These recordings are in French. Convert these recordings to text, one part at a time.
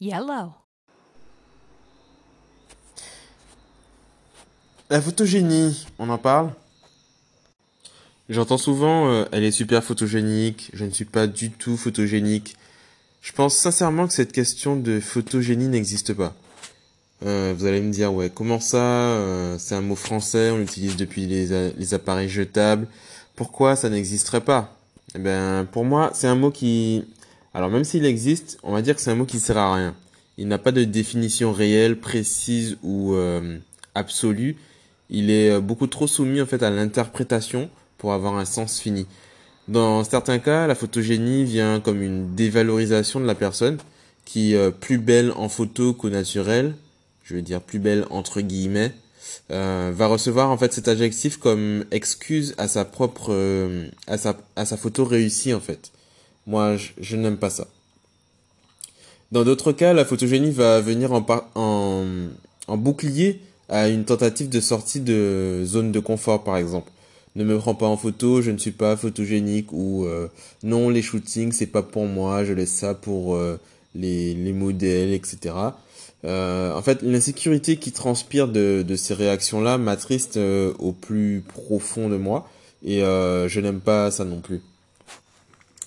Yellow. La photogénie, on en parle? J'entends souvent euh, elle est super photogénique, je ne suis pas du tout photogénique. Je pense sincèrement que cette question de photogénie n'existe pas. Euh, vous allez me dire ouais comment ça euh, c'est un mot français on l'utilise depuis les, appareils jetables pourquoi ça n'existerait pas? Eh ben pour moi c'est un mot qui alors même s'il existe on va dire que c'est un mot qui sert à rien. Il n'a pas de définition réelle précise ou euh, absolue. Il est euh, beaucoup trop soumis en fait à l'interprétation pour avoir un sens fini. Dans certains cas la photogénie vient comme une dévalorisation de la personne qui est plus belle en photo qu'au naturel je veux dire plus belle entre guillemets, euh, va recevoir en fait cet adjectif comme excuse à sa propre euh, à sa à sa photo réussie en fait. Moi, je, n'aime pas ça. Dans d'autres cas, la photogénie va venir en, en, bouclier à une tentative de sortie de zone de confort par exemple. Ne me prends pas en photo, je ne suis pas photogénique ou euh, non les shootings c'est pas pour moi, je laisse ça pour euh, les, les modèles etc. Euh, en fait, l'insécurité qui transpire de, de ces réactions-là m'attriste au plus profond de moi et je n'aime pas ça non plus.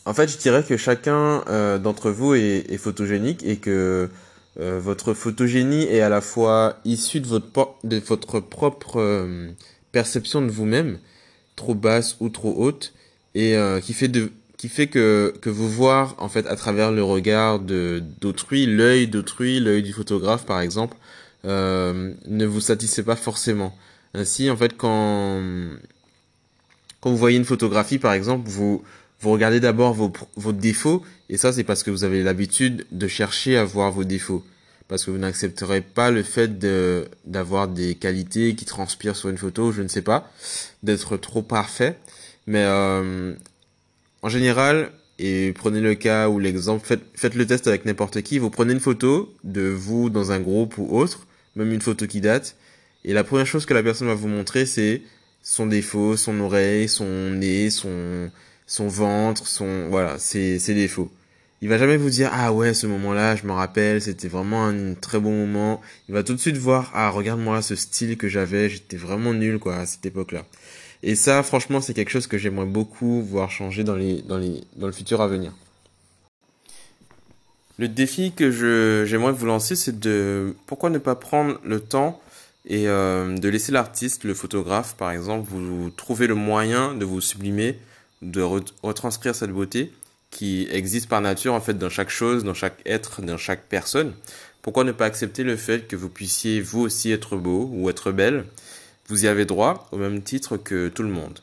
En fait, je dirais que chacun euh, d'entre vous est, photogénique et que euh, votre photogénie est à la fois issue de votre, de votre propre euh, perception de vous-même, trop basse ou trop haute, et qui fait qui fait que, que vous voir en fait à travers le regard de d'autrui, l'œil d'autrui, l'œil du photographe par exemple, ne vous satisfait pas forcément. Ainsi en fait quand quand vous voyez une photographie par exemple, vous vous regardez d'abord vos défauts et ça c'est parce que vous avez l'habitude de chercher à voir vos défauts parce que vous n'accepterez pas le fait d'avoir des qualités qui transpirent sur une photo, je ne sais pas, d'être trop parfait. Mais euh, en général, et prenez le cas ou l'exemple, faites le test avec n'importe qui, vous prenez une photo de vous dans un groupe ou autre, même une photo qui date, et la première chose que la personne va vous montrer, c'est son défaut, son oreille, son nez, son, son ventre, son, voilà, ses, ses défauts. Il va jamais vous dire, ah ouais, ce moment-là, je me rappelle, c'était vraiment un très bon moment. Il va tout de suite voir, ah, regarde-moi ce style que j'avais, j'étais vraiment nul, quoi, à cette époque-là. Et ça, franchement, c'est quelque chose que j'aimerais beaucoup voir changer dans, les, dans, les, dans le futur à venir. Le défi que je, j'aimerais vous lancer, c'est de pourquoi ne pas prendre le temps et euh, de laisser l'artiste, le photographe par exemple, vous trouver le moyen de vous sublimer, de retranscrire cette beauté qui existe par nature en fait dans chaque chose, dans chaque être, dans chaque personne. Pourquoi ne pas accepter le fait que vous puissiez vous aussi être beau ou être belle? Vous y avez droit au même titre que tout le monde.